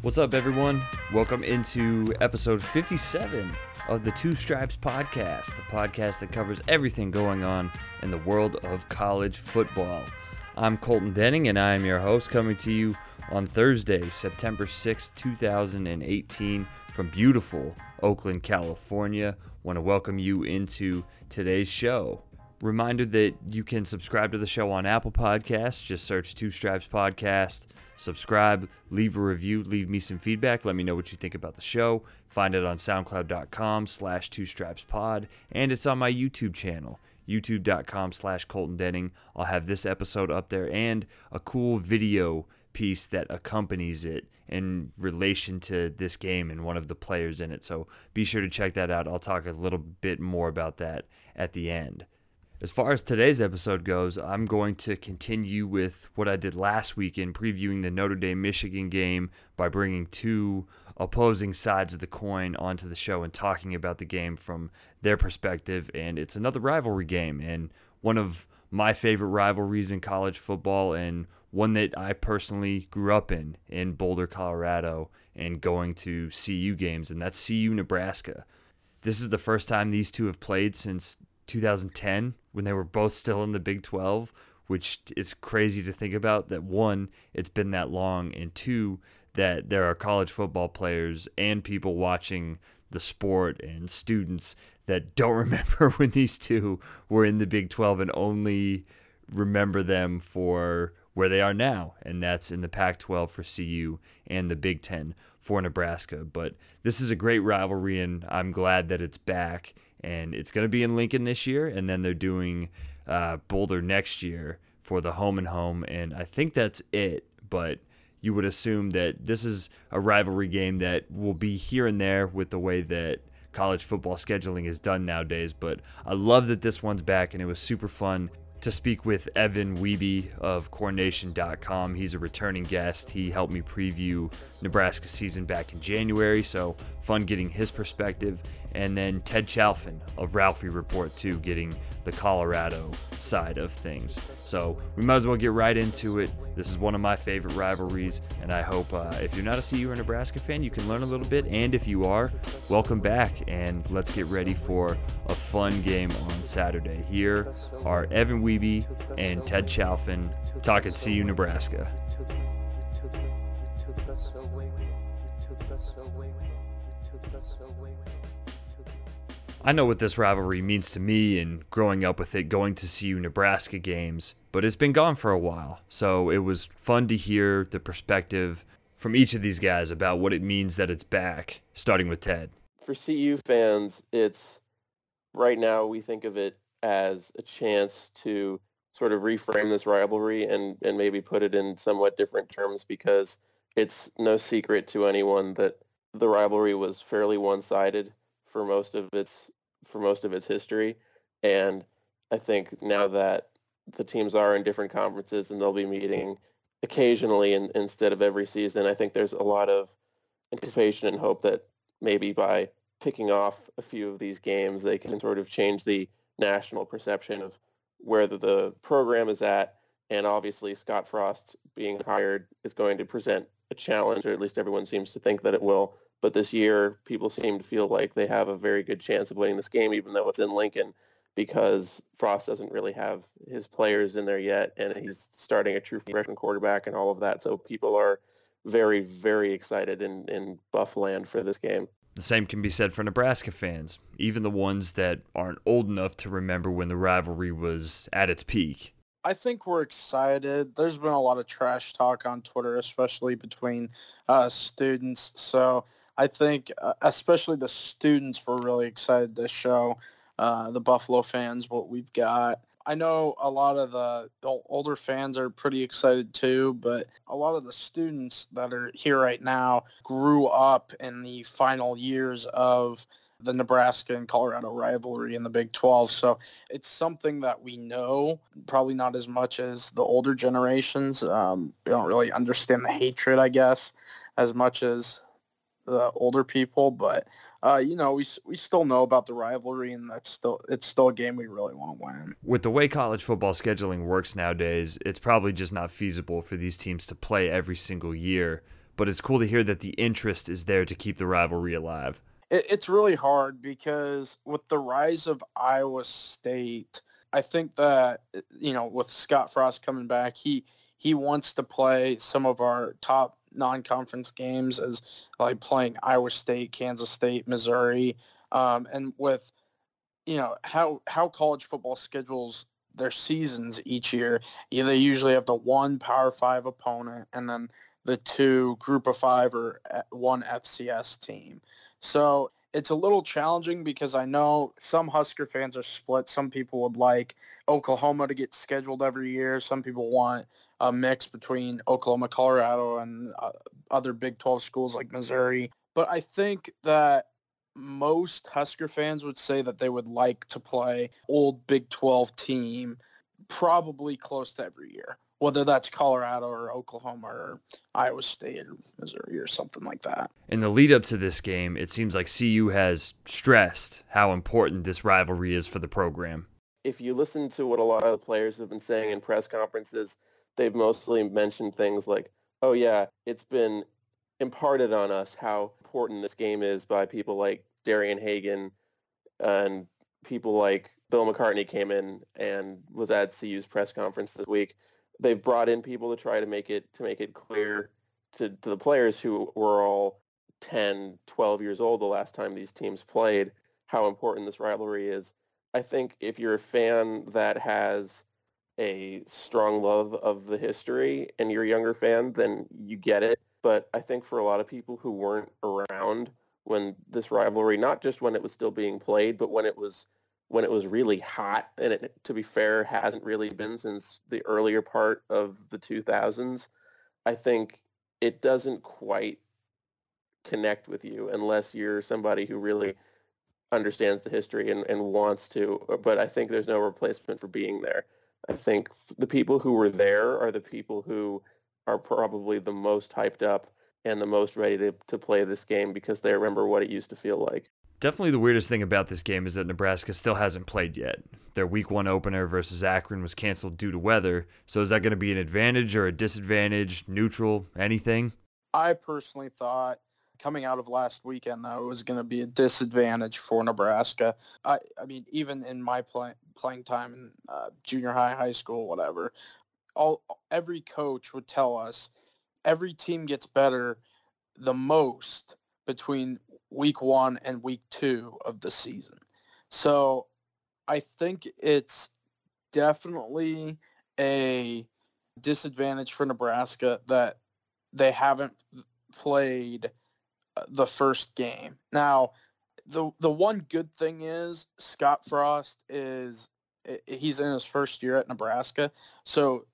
What's up, everyone? Welcome into episode 57 of the Two Stripes Podcast, the podcast that covers everything going on in the world of college football. I'm Colton Denning, and I am your host, coming to you on Thursday, September 6, 2018, from beautiful Oakland, California. Want to welcome you into today's show. Reminder that you can subscribe to the show on Apple Podcasts. Just search Two Stripes Podcast subscribe, leave a review, leave me some feedback. Let me know what you think about the show. Find it on soundcloud.com slash two stripes pod, and it's on my YouTube channel, youtube.com slash Colton Denning. I'll have this episode up there and a cool video piece that accompanies it in relation to this game and one of the players in it. So be sure to check that out. I'll talk a little bit more about that at the end. As far as today's episode goes, I'm going to continue with what I did last week in previewing the Notre Dame Michigan game by bringing two opposing sides of the coin onto the show and talking about the game from their perspective. And it's another rivalry game and one of my favorite rivalries in college football and one that I personally grew up in in Boulder, Colorado, and going to CU games, and that's CU Nebraska. This is the first time these two have played since 2010 when they were both still in the Big 12, which is crazy to think about that one, it's been that long, and two, that there are college football players and people watching the sport and students that don't remember when these two were in the Big 12 and only remember them for where they are now, and that's in the Pac 12 for CU and the Big 10 for Nebraska. But this is a great rivalry, and I'm glad that it's back and it's going to be in Lincoln this year, and then they're doing uh, Boulder next year for the home and home, and I think that's it. But you would assume that this is a rivalry game that will be here and there with the way that college football scheduling is done nowadays. But I love that this one's back, and it was super fun to speak with Evan Wiebe of CornNation.com. He's a returning guest. He helped me preview Nebraska season back in January, so fun getting his perspective. And then Ted Chalfin of Ralphie Report 2 getting the Colorado side of things. So we might as well get right into it. This is one of my favorite rivalries, and I hope uh, if you're not a CU or Nebraska fan, you can learn a little bit. And if you are, welcome back, and let's get ready for a fun game on Saturday. Here are Evan Wiebe and Ted Chalfin talking CU Nebraska. I know what this rivalry means to me and growing up with it, going to CU Nebraska games, but it's been gone for a while. So it was fun to hear the perspective from each of these guys about what it means that it's back, starting with Ted. For CU fans, it's right now we think of it as a chance to sort of reframe this rivalry and, and maybe put it in somewhat different terms because it's no secret to anyone that the rivalry was fairly one-sided for most of its for most of its history. And I think now that the teams are in different conferences and they'll be meeting occasionally in, instead of every season, I think there's a lot of anticipation and hope that maybe by picking off a few of these games, they can sort of change the national perception of where the, the program is at. And obviously, Scott Frost being hired is going to present a challenge, or at least everyone seems to think that it will, but this year, people seem to feel like they have a very good chance of winning this game, even though it's in Lincoln, because Frost doesn't really have his players in there yet, and he's starting a true freshman quarterback and all of that. So people are very, very excited in, in Buffland for this game. The same can be said for Nebraska fans, even the ones that aren't old enough to remember when the rivalry was at its peak. I think we're excited. There's been a lot of trash talk on Twitter, especially between uh, students. So I think, uh, especially the students, were really excited to show uh, the Buffalo fans what we've got. I know a lot of the older fans are pretty excited too, but a lot of the students that are here right now grew up in the final years of the Nebraska and Colorado rivalry in the Big 12. So it's something that we know, probably not as much as the older generations. Um, we don't really understand the hatred, I guess, as much as the older people. But uh, you know, we we still know about the rivalry, and that's still it's still a game we really want to win. With the way college football scheduling works nowadays, it's probably just not feasible for these teams to play every single year. but it's cool to hear that the interest is there to keep the rivalry alive. It's really hard because with the rise of Iowa State, I think that you know with Scott Frost coming back, he he wants to play some of our top non-conference games as like playing Iowa State, Kansas State, Missouri, um, and with you know how how college football schedules their seasons each year. Yeah, they usually have the one Power Five opponent and then the two Group of Five or uh, one FCS team. So it's a little challenging because I know some Husker fans are split. Some people would like Oklahoma to get scheduled every year. Some people want a mix between Oklahoma, Colorado, and uh, other Big 12 schools like Missouri. But I think that most Husker fans would say that they would like to play old Big 12 team probably close to every year, whether that's Colorado or Oklahoma or Iowa State or Missouri or something like that. In the lead up to this game, it seems like CU has stressed how important this rivalry is for the program. If you listen to what a lot of the players have been saying in press conferences, they've mostly mentioned things like, oh yeah, it's been imparted on us how important this game is by people like Darian Hagan and people like Bill McCartney came in and was at CU's press conference this week. They've brought in people to try to make it to make it clear to, to the players who were all 10, 12 years old the last time these teams played how important this rivalry is. I think if you're a fan that has a strong love of the history and you're a younger fan, then you get it. But I think for a lot of people who weren't around when this rivalry, not just when it was still being played, but when it was when it was really hot, and it, to be fair, hasn't really been since the earlier part of the 2000s. I think it doesn't quite connect with you unless you're somebody who really understands the history and, and wants to. Uh, but I think there's no replacement for being there. I think the people who were there are the people who are probably the most hyped up and the most ready to, to play this game because they remember what it used to feel like. Definitely the weirdest thing about this game is that Nebraska still hasn't played yet. Their week one opener versus Akron was canceled due to weather. So is that going to be an advantage or a disadvantage, neutral, anything? I personally thought coming out of last weekend though it was going to be a disadvantage for Nebraska. I I mean even in my play, playing time in uh, junior high, high school, whatever, all every coach would tell us every team gets better the most between week one and week two of the season. So I think it's definitely a disadvantage for Nebraska that they haven't played uh, the first game. Now, the the one good thing is Scott Frost is he's in his first year at Nebraska, so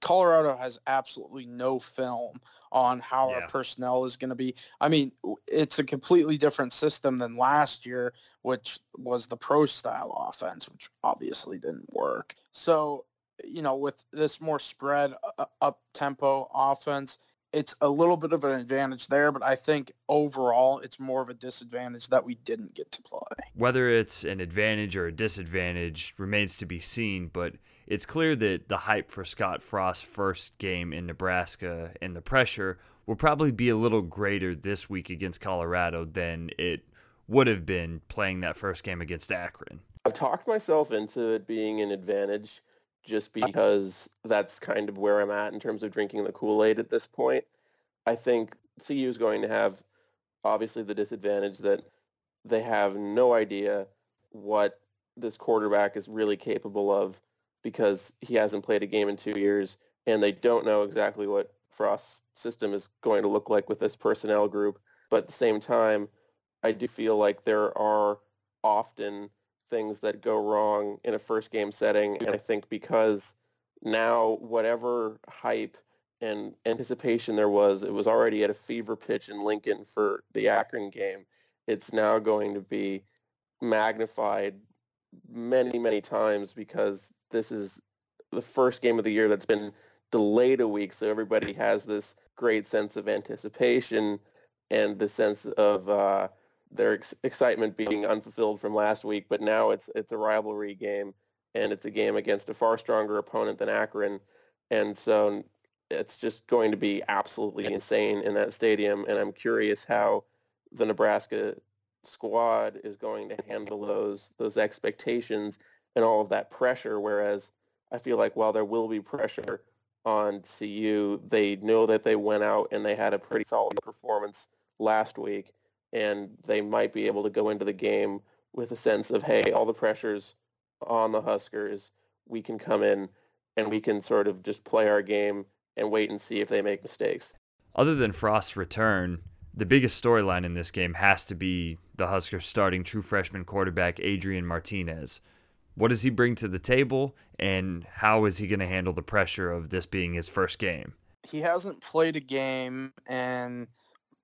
Colorado has absolutely no film on how yeah. our personnel is going to be. I mean, it's a completely different system than last year, which was the pro style offense, which obviously didn't work. So, you know, with this more spread uh, up tempo offense, it's a little bit of an advantage there, but I think overall it's more of a disadvantage that we didn't get to play. Whether it's an advantage or a disadvantage remains to be seen, but it's clear that the hype for Scott Frost's first game in Nebraska and the pressure will probably be a little greater this week against Colorado than it would have been playing that first game against Akron. I've talked myself into it being an advantage just because that's kind of where I'm at in terms of drinking the Kool-Aid at this point. I think CU is going to have obviously the disadvantage that they have no idea what this quarterback is really capable of because he hasn't played a game in two years and they don't know exactly what Frost's system is going to look like with this personnel group. But at the same time, I do feel like there are often things that go wrong in a first game setting. And I think because now whatever hype and anticipation there was, it was already at a fever pitch in Lincoln for the Akron game. It's now going to be magnified many, many times because this is the first game of the year that's been delayed a week. So everybody has this great sense of anticipation and the sense of uh, their ex- excitement being unfulfilled from last week, but now it's it's a rivalry game and it's a game against a far stronger opponent than Akron, and so it's just going to be absolutely insane in that stadium. And I'm curious how the Nebraska squad is going to handle those those expectations and all of that pressure. Whereas I feel like while there will be pressure on CU, they know that they went out and they had a pretty solid performance last week, and they might be able to go into the game with a sense of, hey, all the pressures on the Huskers. We can come in and we can sort of just play our game and wait and see if they make mistakes. Other than Frost's return, the biggest storyline in this game has to be the Huskers starting true freshman quarterback Adrian Martinez. What does he bring to the table, and how is he going to handle the pressure of this being his first game? He hasn't played a game in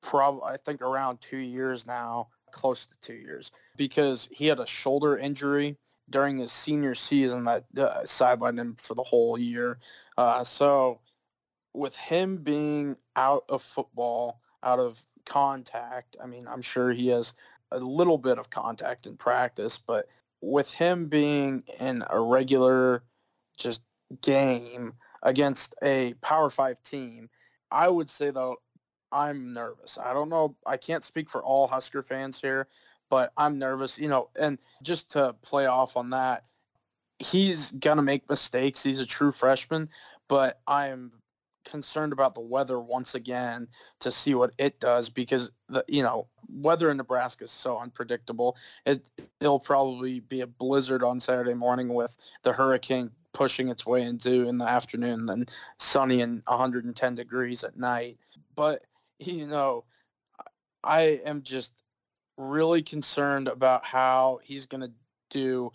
probably I think around two years now, close to two years, because he had a shoulder injury during his senior season that uh, sidelined him for the whole year. Uh, so with him being out of football, out of contact, I mean, I'm sure he has a little bit of contact in practice, but with him being in a regular just game against a Power 5 team, I would say though I'm nervous. I don't know. I can't speak for all Husker fans here, but I'm nervous, you know, and just to play off on that, he's going to make mistakes. He's a true freshman, but I'm concerned about the weather once again to see what it does because the you know weather in Nebraska is so unpredictable. It it'll probably be a blizzard on Saturday morning with the hurricane pushing its way into in the afternoon, then sunny and 110 degrees at night. But you know, I am just really concerned about how he's going to do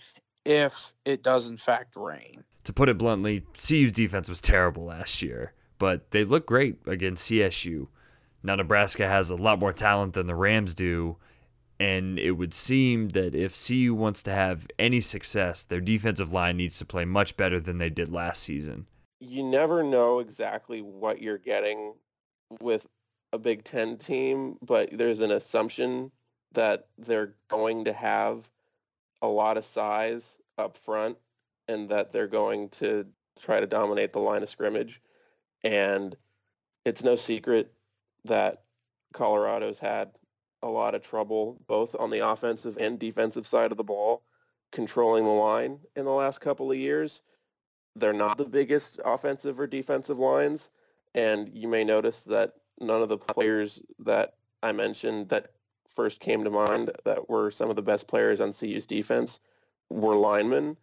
if it does in fact rain. To put it bluntly, CU's defense was terrible last year, but they look great against CSU. Now Nebraska has a lot more talent than the Rams do, and it would seem that if CU wants to have any success, their defensive line needs to play much better than they did last season. You never know exactly what you're getting with a Big Ten team, but there's an assumption that they're going to have a lot of size up front and that they're going to try to dominate the line of scrimmage. And it's no secret that Colorado's had a lot of trouble both on the offensive and defensive side of the ball controlling the line in the last couple of years. They're not the biggest offensive or defensive lines. And you may notice that none of the players that I mentioned that first came to mind that were some of the best players on CU's defense were linemen.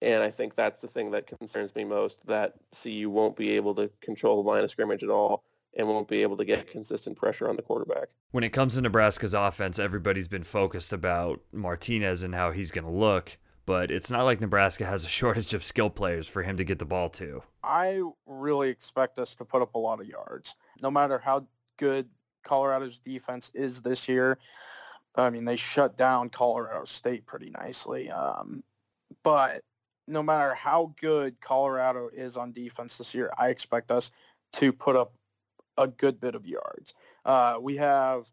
And I think that's the thing that concerns me most, that CU won't be able to control the line of scrimmage at all and won't be able to get consistent pressure on the quarterback. When it comes to Nebraska's offense, everybody's been focused about Martinez and how he's going to look, but it's not like Nebraska has a shortage of skill players for him to get the ball to. I really expect us to put up a lot of yards, no matter how good Colorado's defense is this year. I mean, they shut down Colorado State pretty nicely. Um, but no matter how good Colorado is on defense this year, I expect us to put up a good bit of yards. Uh, we have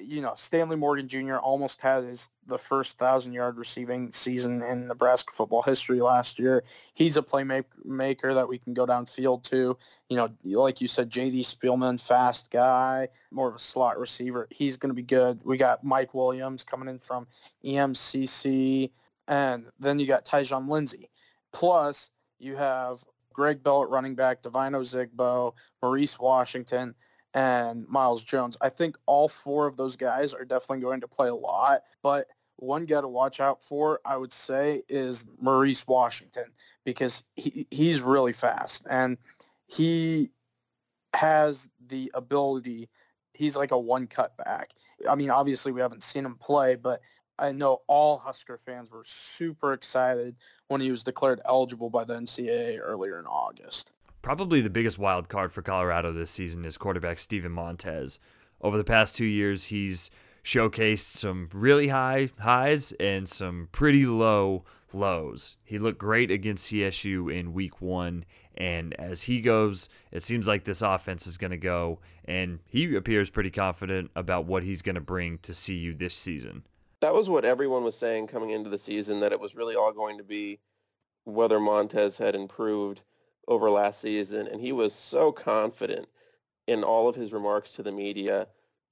you know, Stanley Morgan Jr. almost had his the first thousand yard receiving season in Nebraska football history last year. He's a playmaker that we can go downfield to. You know, like you said, J.D. Spielman, fast guy, more of a slot receiver. He's going to be good. We got Mike Williams coming in from EMCC, and then you got Tyjon Lindsey. Plus, you have Greg Bell at running back, Devine Ozigbo, Maurice Washington and Miles Jones. I think all four of those guys are definitely going to play a lot, but one guy to watch out for, I would say, is Maurice Washington because he, he's really fast and he has the ability. He's like a one cut back. I mean, obviously we haven't seen him play, but I know all Husker fans were super excited when he was declared eligible by the NCAA earlier in August. Probably the biggest wild card for Colorado this season is quarterback Steven Montez. Over the past two years, he's showcased some really high highs and some pretty low lows. He looked great against CSU in week one, and as he goes, it seems like this offense is going to go, and he appears pretty confident about what he's going to bring to CU this season. That was what everyone was saying coming into the season, that it was really all going to be whether Montez had improved over last season, and he was so confident in all of his remarks to the media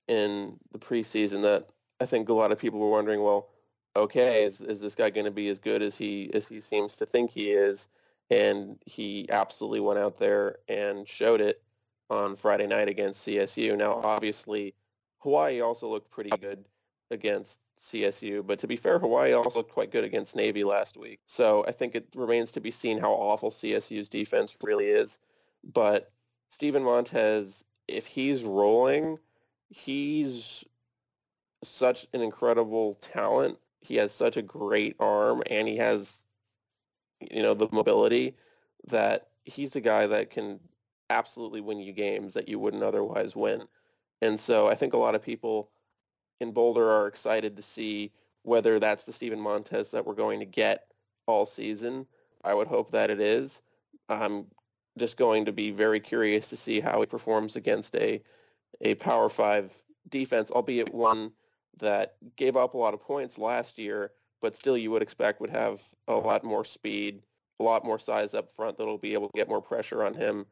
in the preseason that I think a lot of people were wondering, well, okay, is is this guy going to be as good as he as he seems to think he is? And he absolutely went out there and showed it on Friday night against CSU. Now, obviously, Hawaii also looked pretty good against CSU, but to be fair, Hawaii also looked quite good against Navy last week. So I think it remains to be seen how awful CSU's defense really is. But Steven Montez, if he's rolling, he's such an incredible talent. He has such a great arm and he has you know the mobility that he's a guy that can absolutely win you games that you wouldn't otherwise win. And so I think a lot of people in Boulder are excited to see whether that's the Steven Montez that we're going to get all season. I would hope that it is. I'm just going to be very curious to see how he performs against a a Power Five defense, albeit one that gave up a lot of points last year, but still you would expect would have a lot more speed, a lot more size up front that'll be able to get more pressure on him.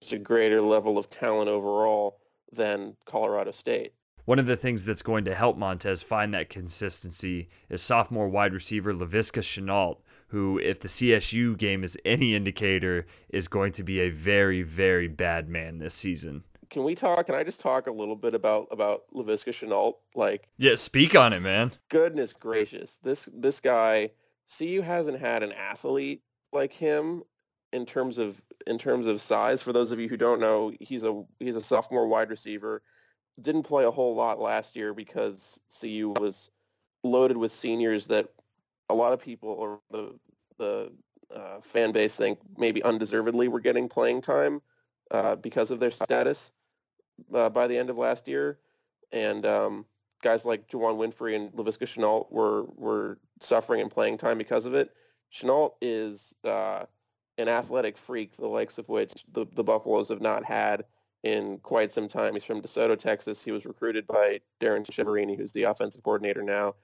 It's a greater level of talent overall than Colorado State. One of the things that's going to help Montez find that consistency is sophomore wide receiver Laviska Shenault, who, if the CSU game is any indicator, is going to be a very, very bad man this season. Can we talk? Can I just talk a little bit about about Laviska Shenault? Like, yeah, speak on it, man. Goodness gracious, this this guy. CU hasn't had an athlete like him in terms of in terms of size. For those of you who don't know, he's a he's a sophomore wide receiver didn't play a whole lot last year because CU was loaded with seniors that a lot of people or the the uh, fan base think maybe undeservedly were getting playing time uh, because of their status uh, by the end of last year, and um, guys like Juwann Winfree and Laviska Shenault were were suffering in playing time because of it. Shenault is uh, an athletic freak, the likes of which the, the Buffaloes have not had in quite some time. He's from DeSoto, Texas. He was recruited by Darren Chiaverini, who's the offensive coordinator now.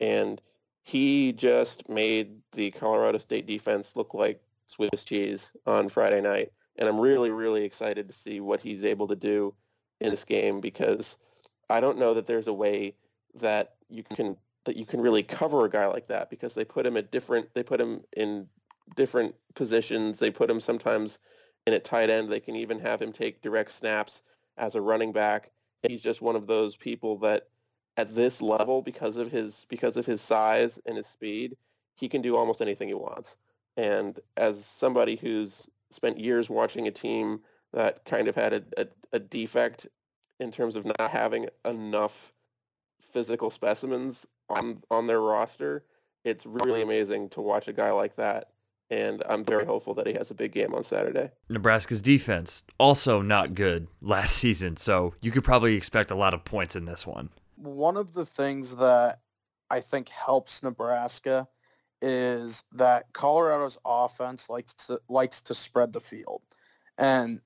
And he just made the Colorado State defense look like Swiss cheese on Friday night. And I'm really, really excited to see what he's able to do in this game because I don't know that there's a way that you can that you can really cover a guy like that because they put him at different they put him in different positions. They put him sometimes and at tight end, they can even have him take direct snaps as a running back. He's just one of those people that at this level, because of his because of his size and his speed, he can do almost anything he wants. And as somebody who's spent years watching a team that kind of had a, a, a defect in terms of not having enough physical specimens on on their roster, it's really amazing to watch a guy like that and I'm very hopeful that he has a big game on Saturday. Nebraska's defense also not good last season, so you could probably expect a lot of points in this one. One of the things that I think helps Nebraska is that Colorado's offense likes to likes to spread the field. And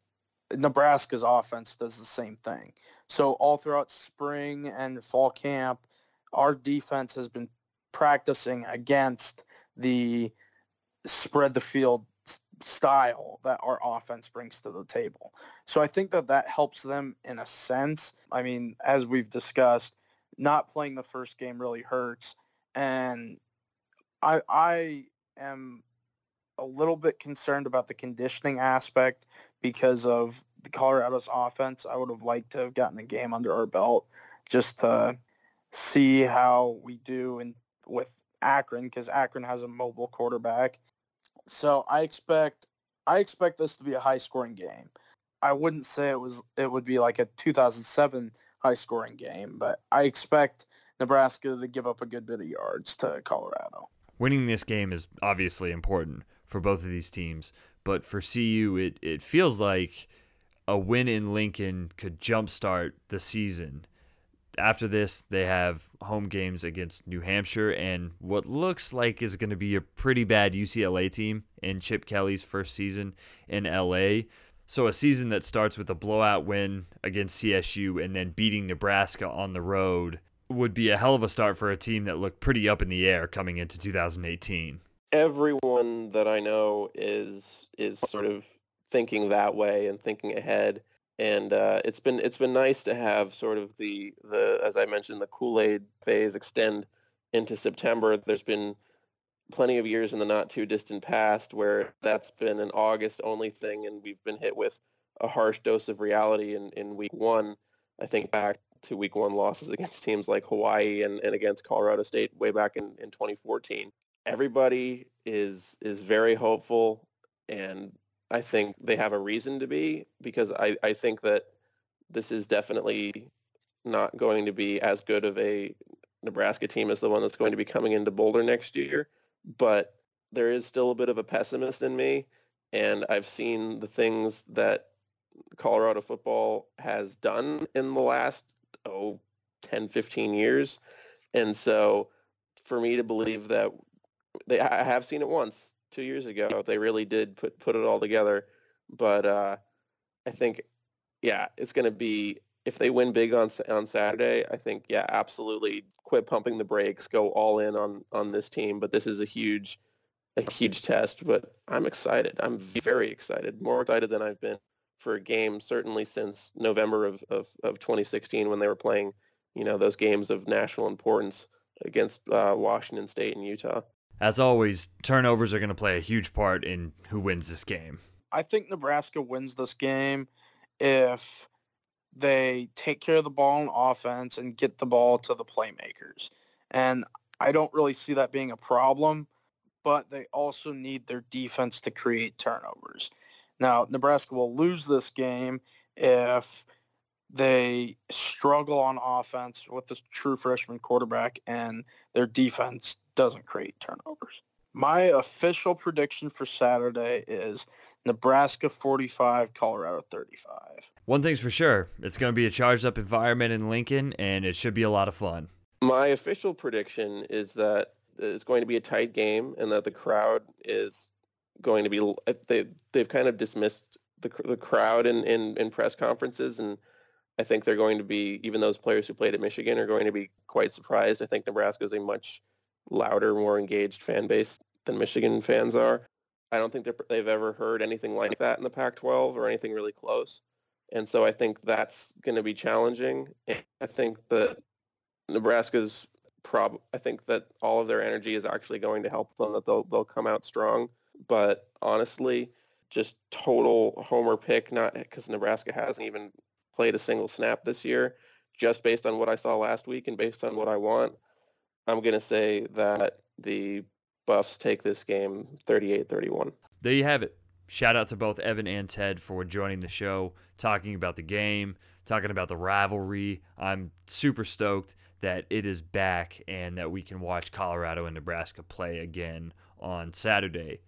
Nebraska's offense does the same thing. So all throughout spring and fall camp, our defense has been practicing against the spread the field style that our offense brings to the table. So I think that that helps them in a sense. I mean, as we've discussed, not playing the first game really hurts, and I I am a little bit concerned about the conditioning aspect because of the Colorado's offense. I would have liked to have gotten a game under our belt just to see how we do and with Akron because Akron has a mobile quarterback so I expect I expect this to be a high scoring game. I wouldn't say it was it would be like a 2007 high scoring game, but I expect Nebraska to give up a good bit of yards to Colorado. Winning this game is obviously important for both of these teams, but for CU it it feels like a win in Lincoln could jumpstart the season after this, they have home games against New Hampshire and what looks like is going to be a pretty bad UCLA team in Chip Kelly's first season in LA. So, a season that starts with a blowout win against CSU and then beating Nebraska on the road would be a hell of a start for a team that looked pretty up in the air coming into 2018. everyone that I know is is sort of thinking that way and thinking ahead. And uh, it's been it's been nice to have sort of the the as I mentioned the Kool Aid phase extend into September. There's been plenty of years in the not too distant past where that's been an August only thing, and we've been hit with a harsh dose of reality in, in week one. I think back to week one losses against teams like Hawaii and, and against Colorado State way back in, in 2014. Everybody is is very hopeful and I think they have a reason to be because I, I think that this is definitely not going to be as good of a Nebraska team as the one that's going to be coming into Boulder next year. But there is still a bit of a pessimist in me. And I've seen the things that Colorado football has done in the last, oh, 10, 15 years. And so for me to believe that they, I have seen it once two years ago. They really did put, put it all together. But uh, I think, yeah, it's going to be, if they win big on, on Saturday, I think, yeah, absolutely quit pumping the brakes, go all in on, on this team. But this is a huge, a huge test. But I'm excited. I'm very excited, more excited than I've been for a game certainly since November of, of, of 2016 when they were playing, you know, those games of national importance against uh, Washington State and Utah. As always, turnovers are going to play a huge part in who wins this game. I think Nebraska wins this game if they take care of the ball on offense and get the ball to the playmakers. And I don't really see that being a problem, but they also need their defense to create turnovers. Now, Nebraska will lose this game if they struggle on offense with the true freshman quarterback and their defense doesn't create turnovers. My official prediction for Saturday is Nebraska 45, Colorado 35. One thing's for sure, it's going to be a charged up environment in Lincoln and it should be a lot of fun. My official prediction is that it's going to be a tight game and that the crowd is going to be uh, they they've kind of dismissed the the crowd in, in in press conferences and I think they're going to be even those players who played at Michigan are going to be quite surprised. I think Nebraska is a much louder, more engaged fan base than Michigan fans are. I don't think they've ever heard anything like that in the Pac-12 or anything really close. And so I think that's going to be challenging. I think that Nebraska's prob I think that all of their energy is actually going to help them that they'll they'll come out strong but honestly, just total homer pick, not because Nebraska hasn't even played a single snap this year, just based on what I saw last week and based on what I want, I'm going to say that the Buffs take this game 38-31. There you have it. Shout out to both Evan and Ted for joining the show, talking about the game, talking about the rivalry. I'm super stoked that it is back and that we can watch Colorado and Nebraska play again on Saturday.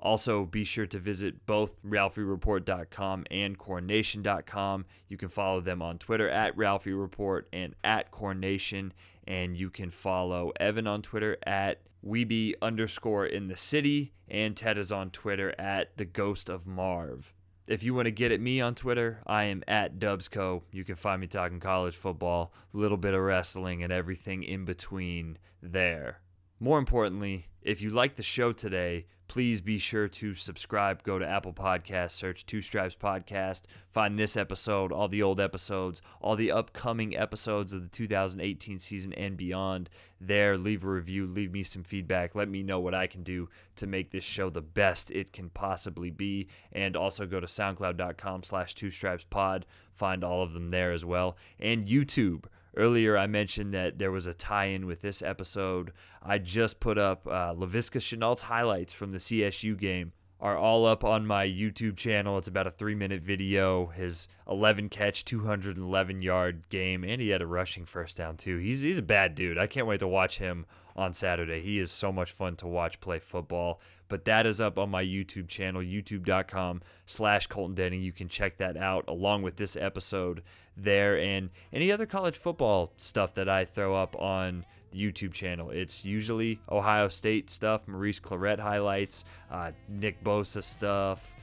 Also, be sure to visit both RalphieReport.com and CornNation.com. You can follow them on Twitter at RalphieReport and at CornNation. And you can follow Evan on Twitter at Weeby underscore in the city. And Ted is on Twitter at the Ghost of Marv. If you want to get at me on Twitter, I am at Dubsco. You can find me talking college football, a little bit of wrestling, and everything in between there. More importantly, if you like the show today, please be sure to subscribe. Go to Apple Podcasts, search Two Stripes Podcast, find this episode, all the old episodes, all the upcoming episodes of the 2018 season and beyond. There, leave a review, leave me some feedback, let me know what I can do to make this show the best it can possibly be. And also go to soundcloud.com slash two stripes pod, find all of them there as well. And YouTube. Earlier, I mentioned that there was a tie in with this episode. I just put up uh, Laviska Shenault's highlights from the CSU game are all up on my YouTube channel. It's about a three minute video. His 11 catch, 211 yard game, and he had a rushing first down too. He's he's a bad dude. I can't wait to watch him on Saturday. He is so much fun to watch play football. But that is up on my YouTube channel, youtube.com slash Colton Denny. You can check that out along with this episode there and any other college football stuff that I throw up on the YouTube channel. It's usually Ohio State stuff, Maurice Clarett highlights, uh, Nick Bosa stuff,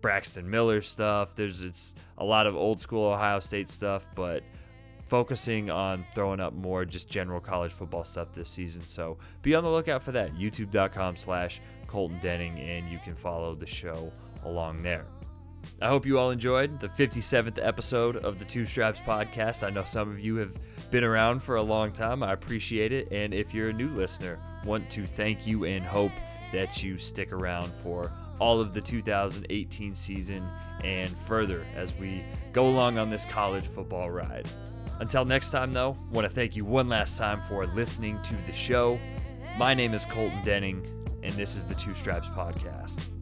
Braxton Miller stuff. There's it's a lot of old school Ohio State stuff, but focusing on throwing up more just general college football stuff this season. So be on the lookout for that. YouTube.com slash Colton Denning, and you can follow the show along there. I hope you all enjoyed the 57th episode of the Two Stripes podcast. I know some of you have been around for a long time. I appreciate it. And if you're a new listener, want to thank you and hope that you stick around for all of the 2018 season and further as we go along on this college football ride. Until next time, though, want to thank you one last time for listening to the show. My name is Colton Denning, and this is the Two Stripes Podcast.